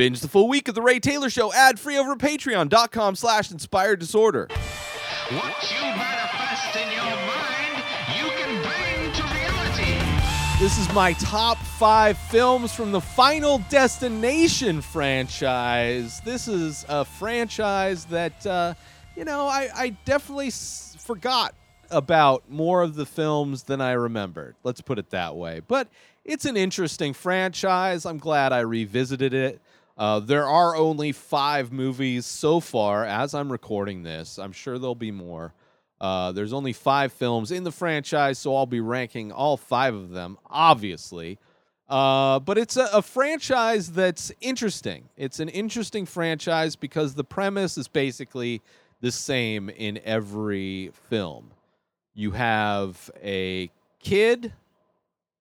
Binge the full week of The Ray Taylor Show ad free over at patreon.com slash inspired disorder. What you manifest in your mind, you can bring to reality. This is my top five films from the Final Destination franchise. This is a franchise that, uh, you know, I, I definitely s- forgot about more of the films than I remembered. Let's put it that way. But it's an interesting franchise. I'm glad I revisited it. Uh, there are only five movies so far as I'm recording this. I'm sure there'll be more. Uh, there's only five films in the franchise, so I'll be ranking all five of them, obviously. Uh, but it's a, a franchise that's interesting. It's an interesting franchise because the premise is basically the same in every film. You have a kid.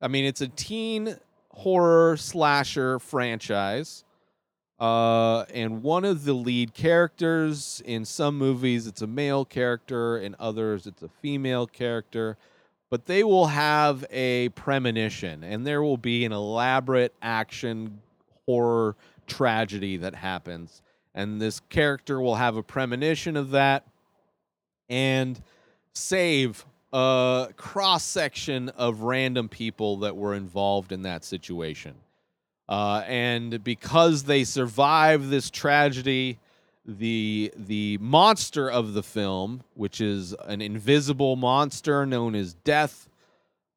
I mean, it's a teen horror slasher franchise. Uh, and one of the lead characters in some movies, it's a male character, in others, it's a female character. But they will have a premonition, and there will be an elaborate action horror tragedy that happens. And this character will have a premonition of that and save a cross section of random people that were involved in that situation. Uh, and because they survive this tragedy, the the monster of the film, which is an invisible monster known as Death,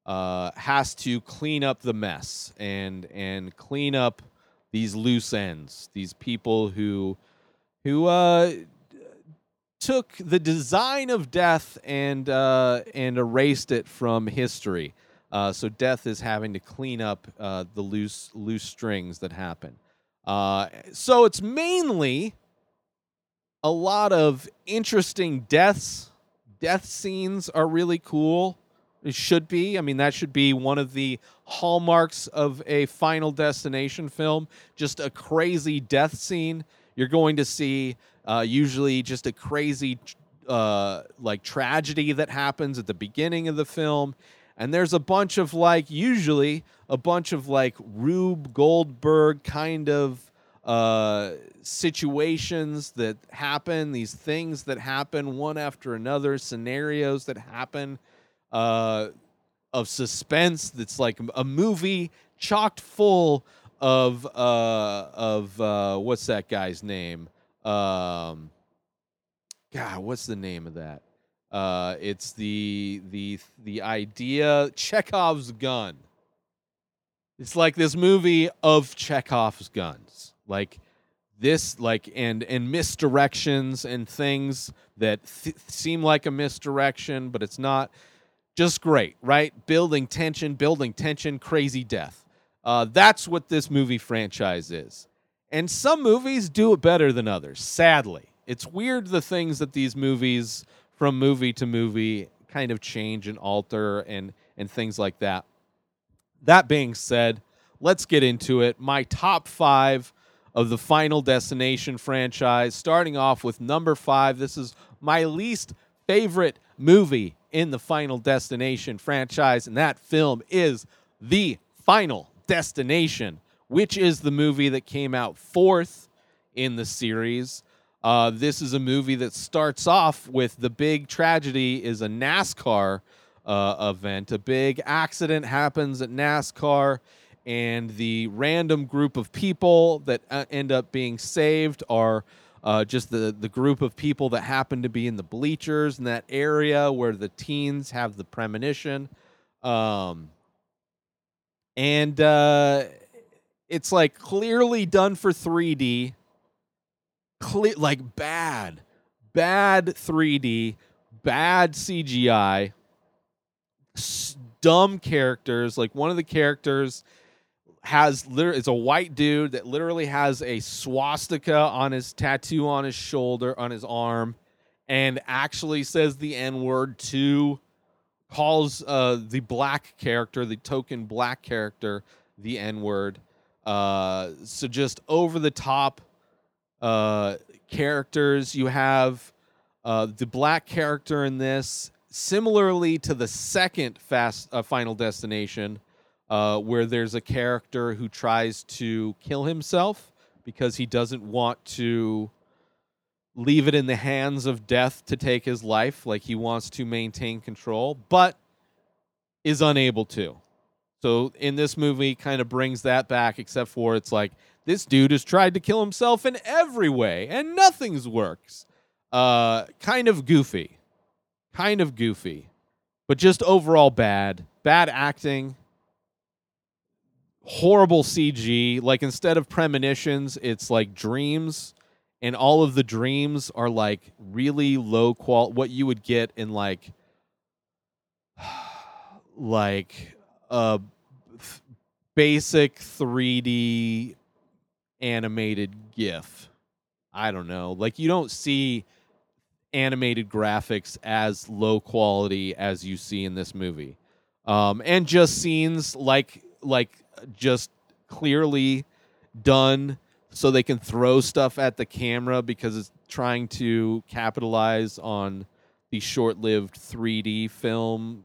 uh, has to clean up the mess and and clean up these loose ends. These people who who uh, took the design of Death and uh, and erased it from history. Uh, so death is having to clean up uh, the loose loose strings that happen. Uh, so it's mainly a lot of interesting deaths. Death scenes are really cool. It should be. I mean, that should be one of the hallmarks of a Final Destination film. Just a crazy death scene. You're going to see uh, usually just a crazy, uh, like tragedy that happens at the beginning of the film and there's a bunch of like usually a bunch of like Rube Goldberg kind of uh, situations that happen, these things that happen one after another, scenarios that happen uh, of suspense. That's like a movie chocked full of uh, of uh, what's that guy's name? Um, God, what's the name of that? Uh, it's the the the idea Chekhov's gun. It's like this movie of Chekhov's guns, like this, like and and misdirections and things that th- seem like a misdirection, but it's not. Just great, right? Building tension, building tension, crazy death. Uh, that's what this movie franchise is. And some movies do it better than others. Sadly, it's weird the things that these movies from movie to movie kind of change and alter and and things like that. That being said, let's get into it. My top 5 of the Final Destination franchise starting off with number 5. This is my least favorite movie in the Final Destination franchise and that film is The Final Destination, which is the movie that came out fourth in the series. Uh, this is a movie that starts off with the big tragedy is a NASCAR uh, event. A big accident happens at NASCAR, and the random group of people that uh, end up being saved are uh, just the, the group of people that happen to be in the bleachers in that area where the teens have the premonition. Um, and uh, it's like clearly done for 3D clear like bad bad 3d bad cgi dumb characters. Like one of the characters has literally it's a white dude that literally has a swastika on his tattoo on his shoulder on his arm and actually says the n word to calls uh the black character the token black character the n word uh so just over the top uh, characters. You have uh, the black character in this, similarly to the second Fast uh, Final Destination, uh, where there's a character who tries to kill himself because he doesn't want to leave it in the hands of death to take his life. Like he wants to maintain control, but is unable to. So in this movie, kind of brings that back, except for it's like this dude has tried to kill himself in every way and nothing's works. Uh, kind of goofy, kind of goofy, but just overall bad. Bad acting, horrible CG. Like instead of premonitions, it's like dreams, and all of the dreams are like really low qual. What you would get in like, like a basic 3D animated GIF. I don't know. Like you don't see animated graphics as low quality as you see in this movie. Um, and just scenes like like just clearly done so they can throw stuff at the camera because it's trying to capitalize on the short-lived 3D film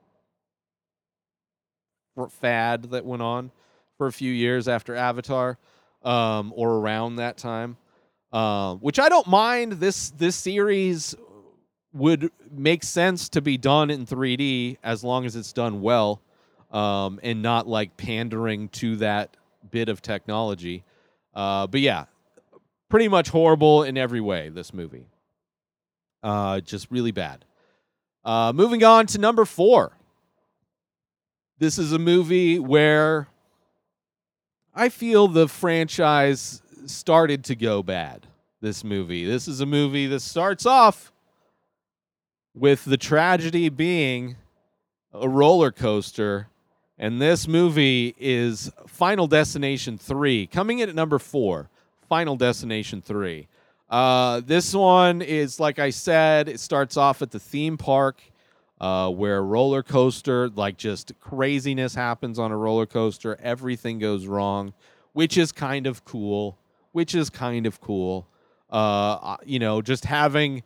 fad that went on for a few years after Avatar, um, or around that time. Um, which I don't mind. This this series would make sense to be done in 3D as long as it's done well, um, and not like pandering to that bit of technology. Uh, but yeah, pretty much horrible in every way. This movie, uh, just really bad. Uh, moving on to number four. This is a movie where I feel the franchise started to go bad. This movie. This is a movie that starts off with the tragedy being a roller coaster. And this movie is Final Destination 3, coming in at number four. Final Destination 3. Uh, this one is, like I said, it starts off at the theme park uh, where a roller coaster, like just craziness happens on a roller coaster. Everything goes wrong, which is kind of cool. Which is kind of cool. Uh, you know, just having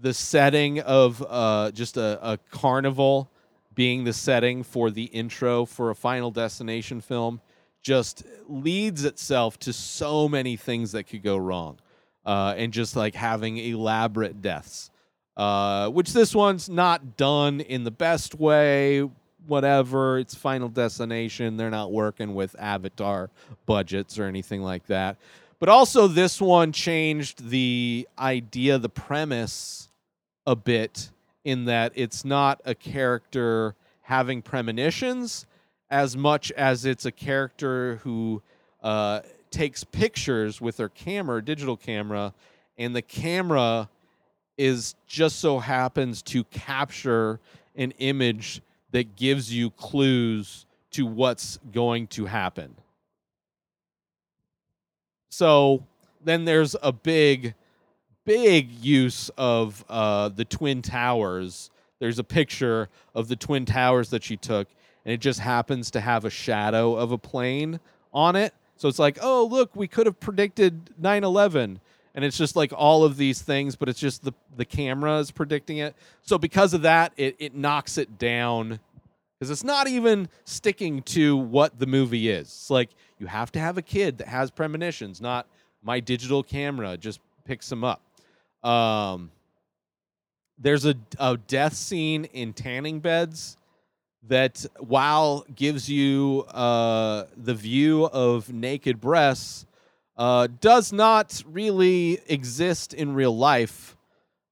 the setting of uh, just a, a carnival being the setting for the intro for a Final Destination film just leads itself to so many things that could go wrong. Uh, and just like having elaborate deaths, uh, which this one's not done in the best way. Whatever, it's Final Destination. They're not working with Avatar budgets or anything like that. But also, this one changed the idea, the premise a bit in that it's not a character having premonitions as much as it's a character who uh, takes pictures with their camera, digital camera, and the camera is just so happens to capture an image that gives you clues to what's going to happen. So then there's a big, big use of uh, the Twin Towers. There's a picture of the Twin Towers that she took, and it just happens to have a shadow of a plane on it. So it's like, oh, look, we could have predicted 9 11. And it's just like all of these things, but it's just the, the camera is predicting it. So because of that, it, it knocks it down because it's not even sticking to what the movie is. It's like you have to have a kid that has premonitions, not my digital camera just picks them up. Um, there's a, a death scene in tanning beds that, while gives you uh, the view of naked breasts, uh, does not really exist in real life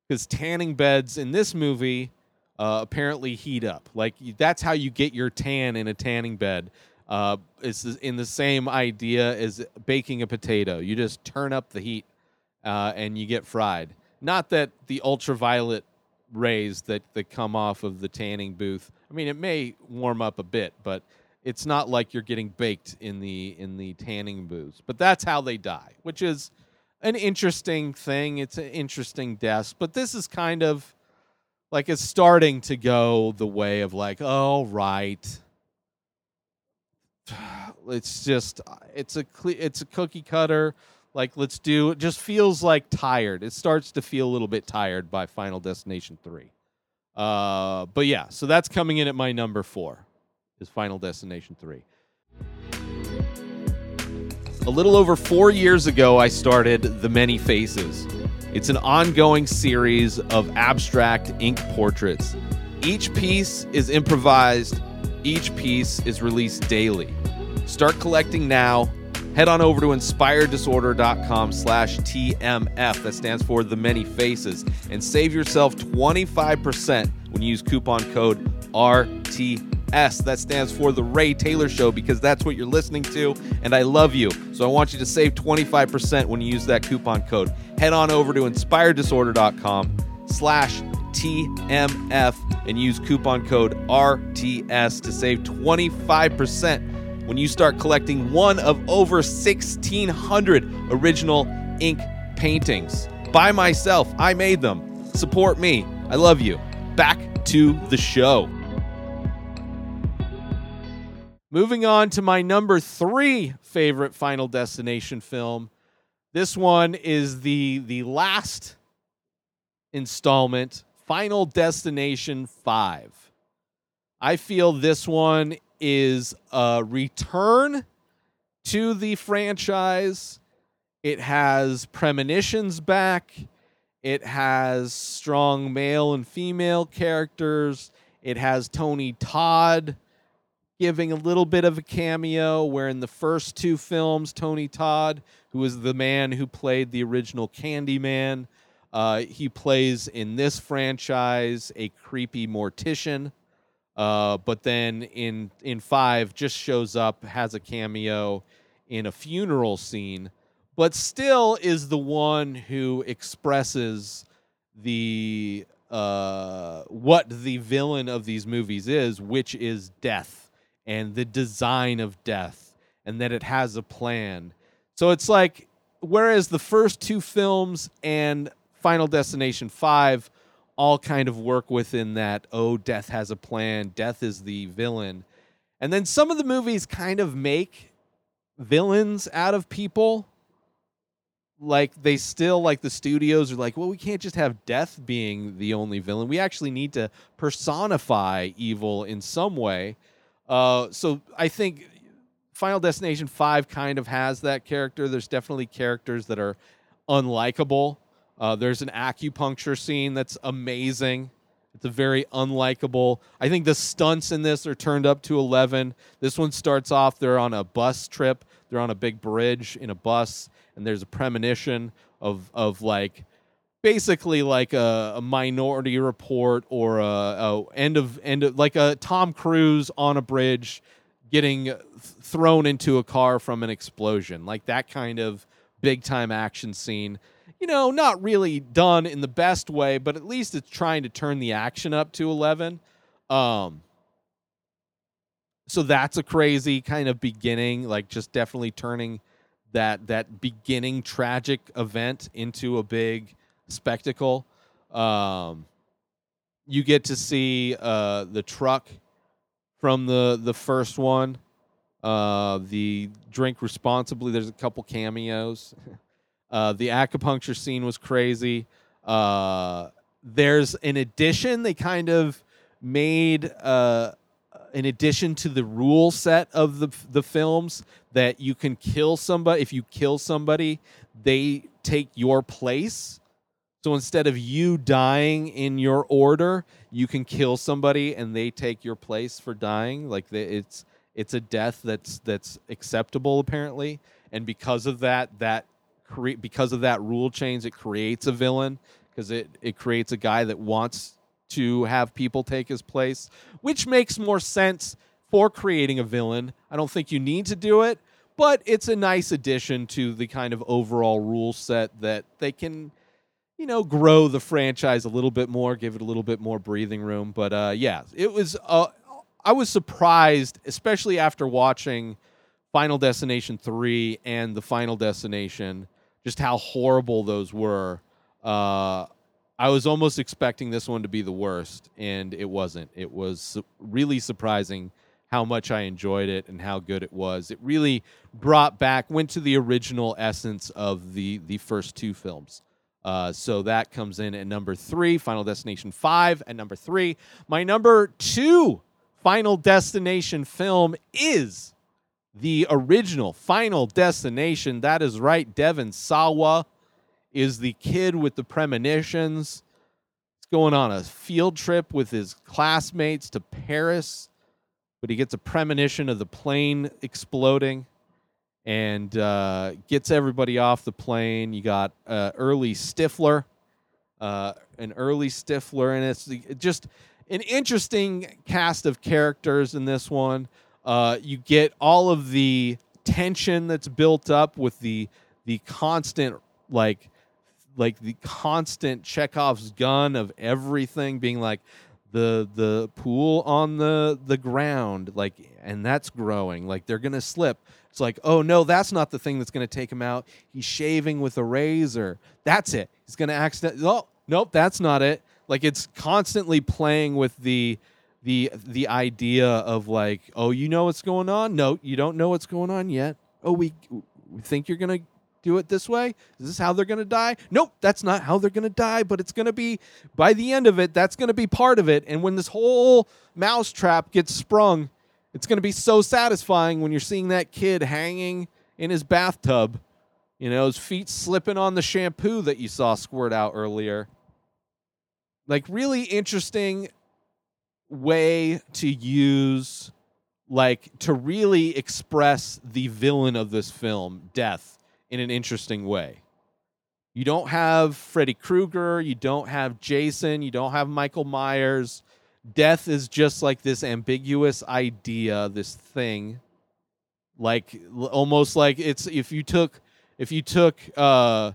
because tanning beds in this movie uh, apparently heat up. Like that's how you get your tan in a tanning bed. Uh, it's in the same idea as baking a potato. You just turn up the heat uh, and you get fried. Not that the ultraviolet rays that, that come off of the tanning booth. I mean, it may warm up a bit, but it's not like you're getting baked in the in the tanning booths. But that's how they die, which is an interesting thing. It's an interesting death. But this is kind of like it's starting to go the way of like, oh right. It's just it's a it's a cookie cutter. Like let's do it. Just feels like tired. It starts to feel a little bit tired by Final Destination three. Uh, but yeah, so that's coming in at my number four is Final Destination 3. A little over four years ago, I started The Many Faces. It's an ongoing series of abstract ink portraits. Each piece is improvised, each piece is released daily. Start collecting now. Head on over to inspireddisorder.com slash TMF. That stands for The Many Faces. And save yourself 25% when you use coupon code RTS. That stands for The Ray Taylor Show because that's what you're listening to. And I love you. So I want you to save 25% when you use that coupon code. Head on over to inspireddisorder.com slash TMF and use coupon code RTS to save 25% when you start collecting one of over 1,600 original ink paintings. By myself, I made them. Support me. I love you. Back to the show. Moving on to my number three favorite Final Destination film. This one is the the last installment, Final Destination 5. I feel this one is a return to the franchise. It has premonitions back. It has strong male and female characters. It has Tony Todd giving a little bit of a cameo where in the first two films Tony Todd, who is the man who played the original Candyman, uh, he plays in this franchise a creepy mortician. Uh, but then in in five, just shows up, has a cameo in a funeral scene, but still is the one who expresses the uh, what the villain of these movies is, which is death and the design of death, and that it has a plan. So it's like, whereas the first two films and Final Destination 5 all kind of work within that, oh, death has a plan, death is the villain. And then some of the movies kind of make villains out of people. Like they still like the studios are like, well, we can't just have death being the only villain. We actually need to personify evil in some way. Uh, so I think Final Destination 5 kind of has that character. There's definitely characters that are unlikable. Uh, there's an acupuncture scene that's amazing. It's a very unlikable. I think the stunts in this are turned up to 11. This one starts off, they're on a bus trip, they're on a big bridge in a bus, and there's a premonition of, of like, basically like a, a minority report or a, a, end of end of, like a Tom Cruise on a bridge getting thrown into a car from an explosion, like that kind of big time action scene. You know, not really done in the best way, but at least it's trying to turn the action up to 11. Um, so that's a crazy kind of beginning, like just definitely turning that that beginning tragic event into a big spectacle. Um, you get to see uh, the truck from the the first one. Uh, the drink responsibly. There's a couple cameos. Uh, the acupuncture scene was crazy. Uh, there's an addition they kind of made uh, an addition to the rule set of the the films that you can kill somebody if you kill somebody, they take your place. So instead of you dying in your order, you can kill somebody and they take your place for dying. Like the, it's it's a death that's that's acceptable apparently, and because of that, that cre- because of that rule change, it creates a villain because it it creates a guy that wants to have people take his place, which makes more sense for creating a villain. I don't think you need to do it, but it's a nice addition to the kind of overall rule set that they can you know, grow the franchise a little bit more, give it a little bit more breathing room. But uh, yeah, it was. Uh, I was surprised, especially after watching Final Destination three and the Final Destination, just how horrible those were. Uh, I was almost expecting this one to be the worst, and it wasn't. It was su- really surprising how much I enjoyed it and how good it was. It really brought back, went to the original essence of the the first two films. Uh, so that comes in at number three, Final Destination 5 at number three. My number two Final Destination film is the original Final Destination. That is right. Devon Sawa is the kid with the premonitions. He's going on a field trip with his classmates to Paris, but he gets a premonition of the plane exploding and uh, gets everybody off the plane. You got uh, early Stifler, uh, an early Stifler, and it's just an interesting cast of characters in this one. Uh, you get all of the tension that's built up with the the constant like like the constant Chekhov's gun of everything being like the the pool on the the ground like and that's growing like they're gonna slip it's like oh no that's not the thing that's gonna take him out he's shaving with a razor that's it he's gonna accident oh nope that's not it like it's constantly playing with the the the idea of like oh you know what's going on no you don't know what's going on yet oh we, we think you're gonna do it this way? Is this how they're going to die? Nope, that's not how they're going to die, but it's going to be by the end of it, that's going to be part of it. And when this whole mousetrap gets sprung, it's going to be so satisfying when you're seeing that kid hanging in his bathtub, you know, his feet slipping on the shampoo that you saw squirt out earlier. Like, really interesting way to use, like, to really express the villain of this film, death in an interesting way. You don't have Freddy Krueger, you don't have Jason, you don't have Michael Myers. Death is just like this ambiguous idea, this thing. Like almost like it's if you took if you took uh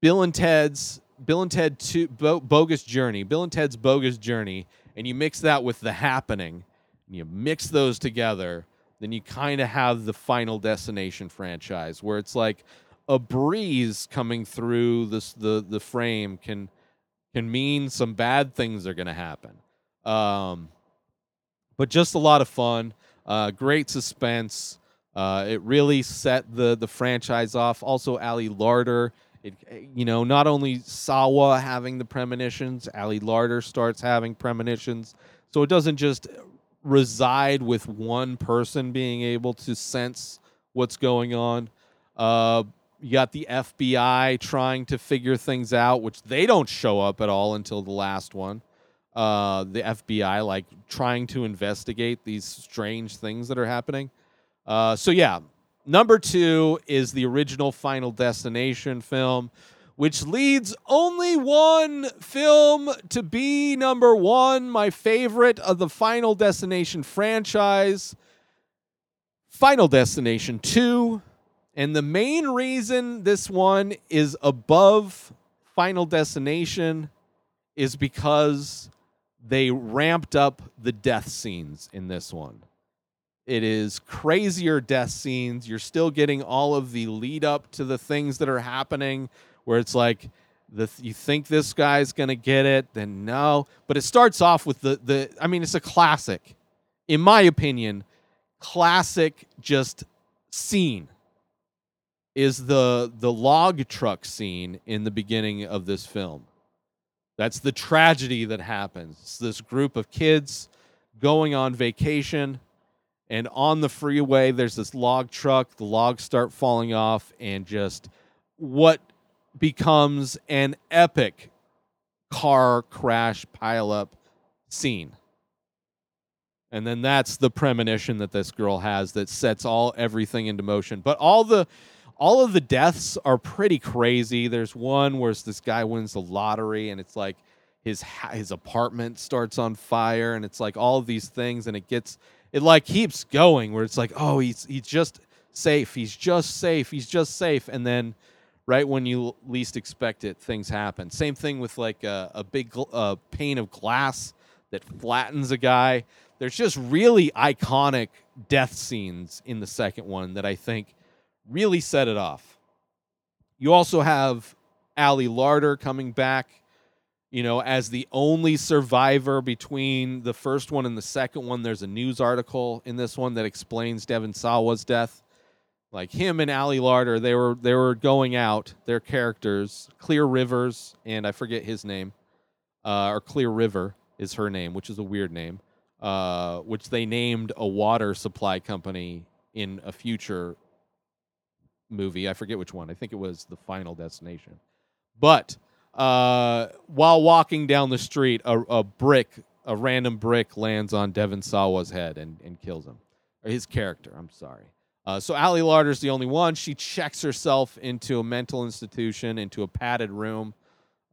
Bill and Ted's Bill and Ted Bo- Bogus Journey, Bill and Ted's Bogus Journey, and you mix that with The Happening, and you mix those together, then you kind of have the Final Destination franchise, where it's like a breeze coming through this the the frame can can mean some bad things are going to happen. Um, but just a lot of fun, uh, great suspense. Uh, it really set the the franchise off. Also, Ali Larter. It, you know, not only Sawa having the premonitions, Ali Larter starts having premonitions. So it doesn't just reside with one person being able to sense what's going on. Uh, you got the FBI trying to figure things out, which they don't show up at all until the last one. Uh, the FBI like trying to investigate these strange things that are happening. Uh, so yeah, number two is the original Final Destination film, which leads only one film to be number one, my favorite of the Final Destination franchise, Final Destination 2. And the main reason this one is above Final Destination is because they ramped up the death scenes in this one. It is crazier death scenes. You're still getting all of the lead up to the things that are happening where it's like the you think this guy's going to get it, then no. But it starts off with the the I mean it's a classic. In my opinion, classic just scene is the the log truck scene in the beginning of this film. That's the tragedy that happens. It's this group of kids going on vacation and on the freeway there's this log truck, the logs start falling off and just what becomes an epic car crash pileup scene. And then that's the premonition that this girl has that sets all everything into motion. But all the all of the deaths are pretty crazy. There's one where this guy wins the lottery and it's like his his apartment starts on fire and it's like all of these things and it gets it like keeps going where it's like oh he's he's just safe. He's just safe. He's just safe and then right when you least expect it things happen. Same thing with like a, a big uh, pane of glass that flattens a guy. There's just really iconic death scenes in the second one that I think really set it off. You also have Ali Larter coming back, you know, as the only survivor between the first one and the second one. There's a news article in this one that explains Devon Sawa's death. Like him and Ali Larter, they were they were going out. Their characters, Clear Rivers, and I forget his name, uh, or Clear River is her name, which is a weird name, uh, which they named a water supply company in a future movie. I forget which one. I think it was the Final Destination. But uh, while walking down the street, a, a brick, a random brick, lands on Devon Sawa's head and, and kills him, or his character. I'm sorry. Uh, so Ali Larter's the only one. She checks herself into a mental institution, into a padded room,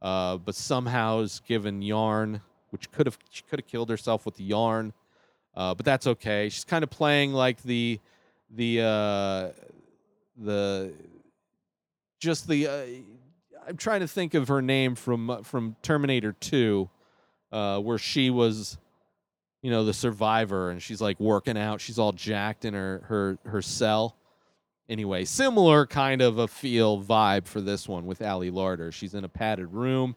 uh, but somehow is given yarn, which could have she could have killed herself with the yarn, uh, but that's okay. She's kind of playing like the the uh, the just the uh, I'm trying to think of her name from uh, from Terminator 2 uh, where she was you know the survivor and she's like working out. She's all jacked in her her her cell. Anyway similar kind of a feel vibe for this one with Ali Larter she's in a padded room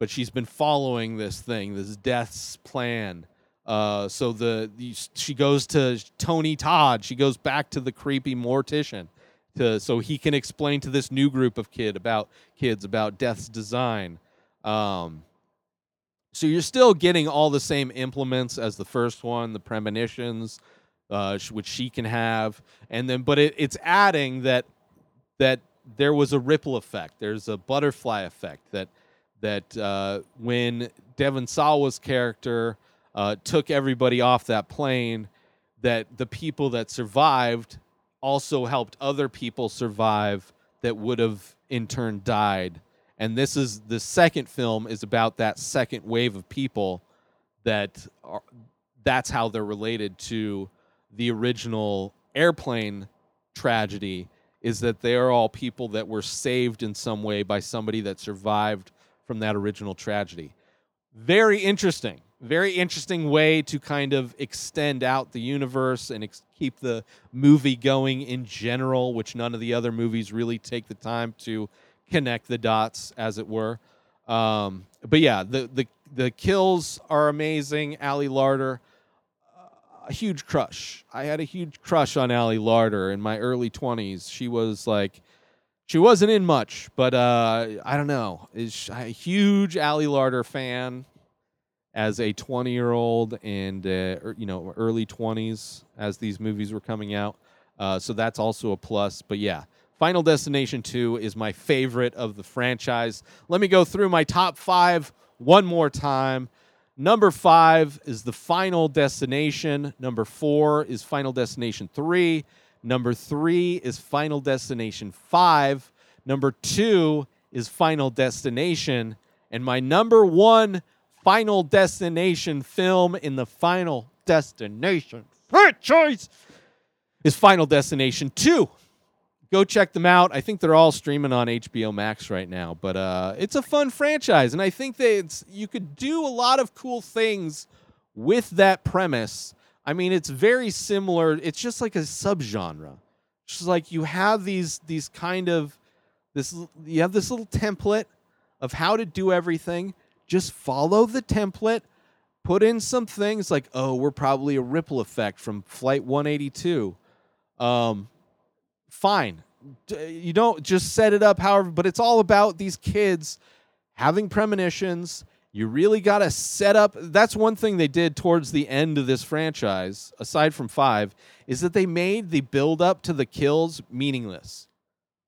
but she's been following this thing this death's plan. Uh, so the, the she goes to Tony Todd. She goes back to the creepy mortician to so he can explain to this new group of kid about kids about death's design. Um, so you're still getting all the same implements as the first one, the premonitions, uh, which she can have, and then but it, it's adding that that there was a ripple effect. There's a butterfly effect that that uh, when Devon Sawa's character uh, took everybody off that plane, that the people that survived also helped other people survive that would have in turn died. And this is the second film is about that second wave of people that are, that's how they're related to the original airplane tragedy is that they are all people that were saved in some way by somebody that survived from that original tragedy. Very interesting very interesting way to kind of extend out the universe and ex- keep the movie going in general, which none of the other movies really take the time to connect the dots, as it were. Um, but yeah, the, the the kills are amazing. Ali Larter, uh, a huge crush. I had a huge crush on Ali Larter in my early twenties. She was like, she wasn't in much, but uh, I don't know. Is a huge Ali Larter fan as a 20 year old and uh, er, you know early 20s as these movies were coming out. Uh, so that's also a plus. But yeah final destination 2 is my favorite of the franchise. Let me go through my top five one more time. Number five is the final destination. Number four is final destination 3 number three is final destination 5 number two is final destination. And my number one Final Destination film in the Final Destination franchise is Final Destination 2. Go check them out. I think they're all streaming on HBO Max right now, but uh, it's a fun franchise, and I think that it's, you could do a lot of cool things with that premise. I mean, it's very similar. It's just like a subgenre. Just like you have these these kind of this you have this little template of how to do everything just follow the template, put in some things like, oh, we're probably a ripple effect from Flight 182. Um, fine. You don't just set it up however, but it's all about these kids having premonitions. You really got to set up. That's one thing they did towards the end of this franchise, aside from five, is that they made the build up to the kills meaningless.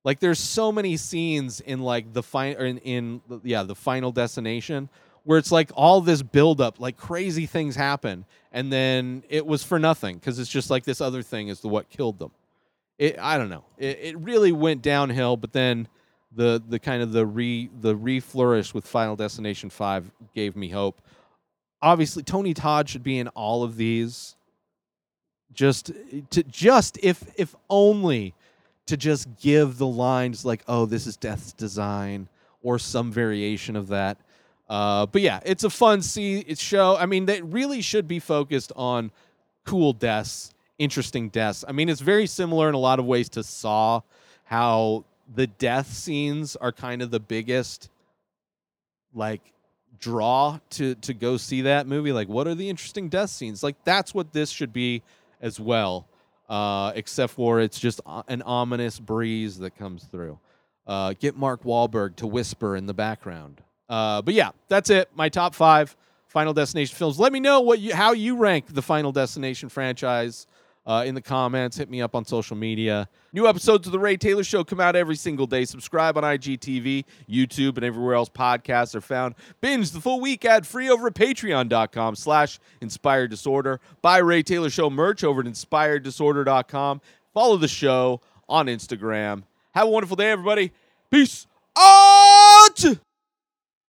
Like there's so many scenes in like the final in, in yeah the final destination where it's like all this buildup, like crazy things happen, and then it was for nothing because it's just like this other thing is the what killed them. It I don't know. It, it really went downhill, but then the the kind of the re the reflourish with Final Destination Five gave me hope. Obviously, Tony Todd should be in all of these. Just to just if if only to just give the lines like, "Oh, this is Death's design," or some variation of that. Uh, but yeah, it's a fun see show. I mean, they really should be focused on cool deaths, interesting deaths. I mean, it's very similar in a lot of ways to Saw, how the death scenes are kind of the biggest like draw to to go see that movie. Like, what are the interesting death scenes? Like, that's what this should be as well uh, except for it's just an ominous breeze that comes through. Uh, get Mark Wahlberg to whisper in the background. Uh, but yeah, that's it. My top five Final Destination films. Let me know what you, how you rank the Final Destination franchise. Uh, in the comments. Hit me up on social media. New episodes of The Ray Taylor Show come out every single day. Subscribe on IGTV, YouTube, and everywhere else podcasts are found. Binge the full week ad free over at patreon.com slash inspired disorder. Buy Ray Taylor Show merch over at inspireddisorder.com. Follow the show on Instagram. Have a wonderful day, everybody. Peace out!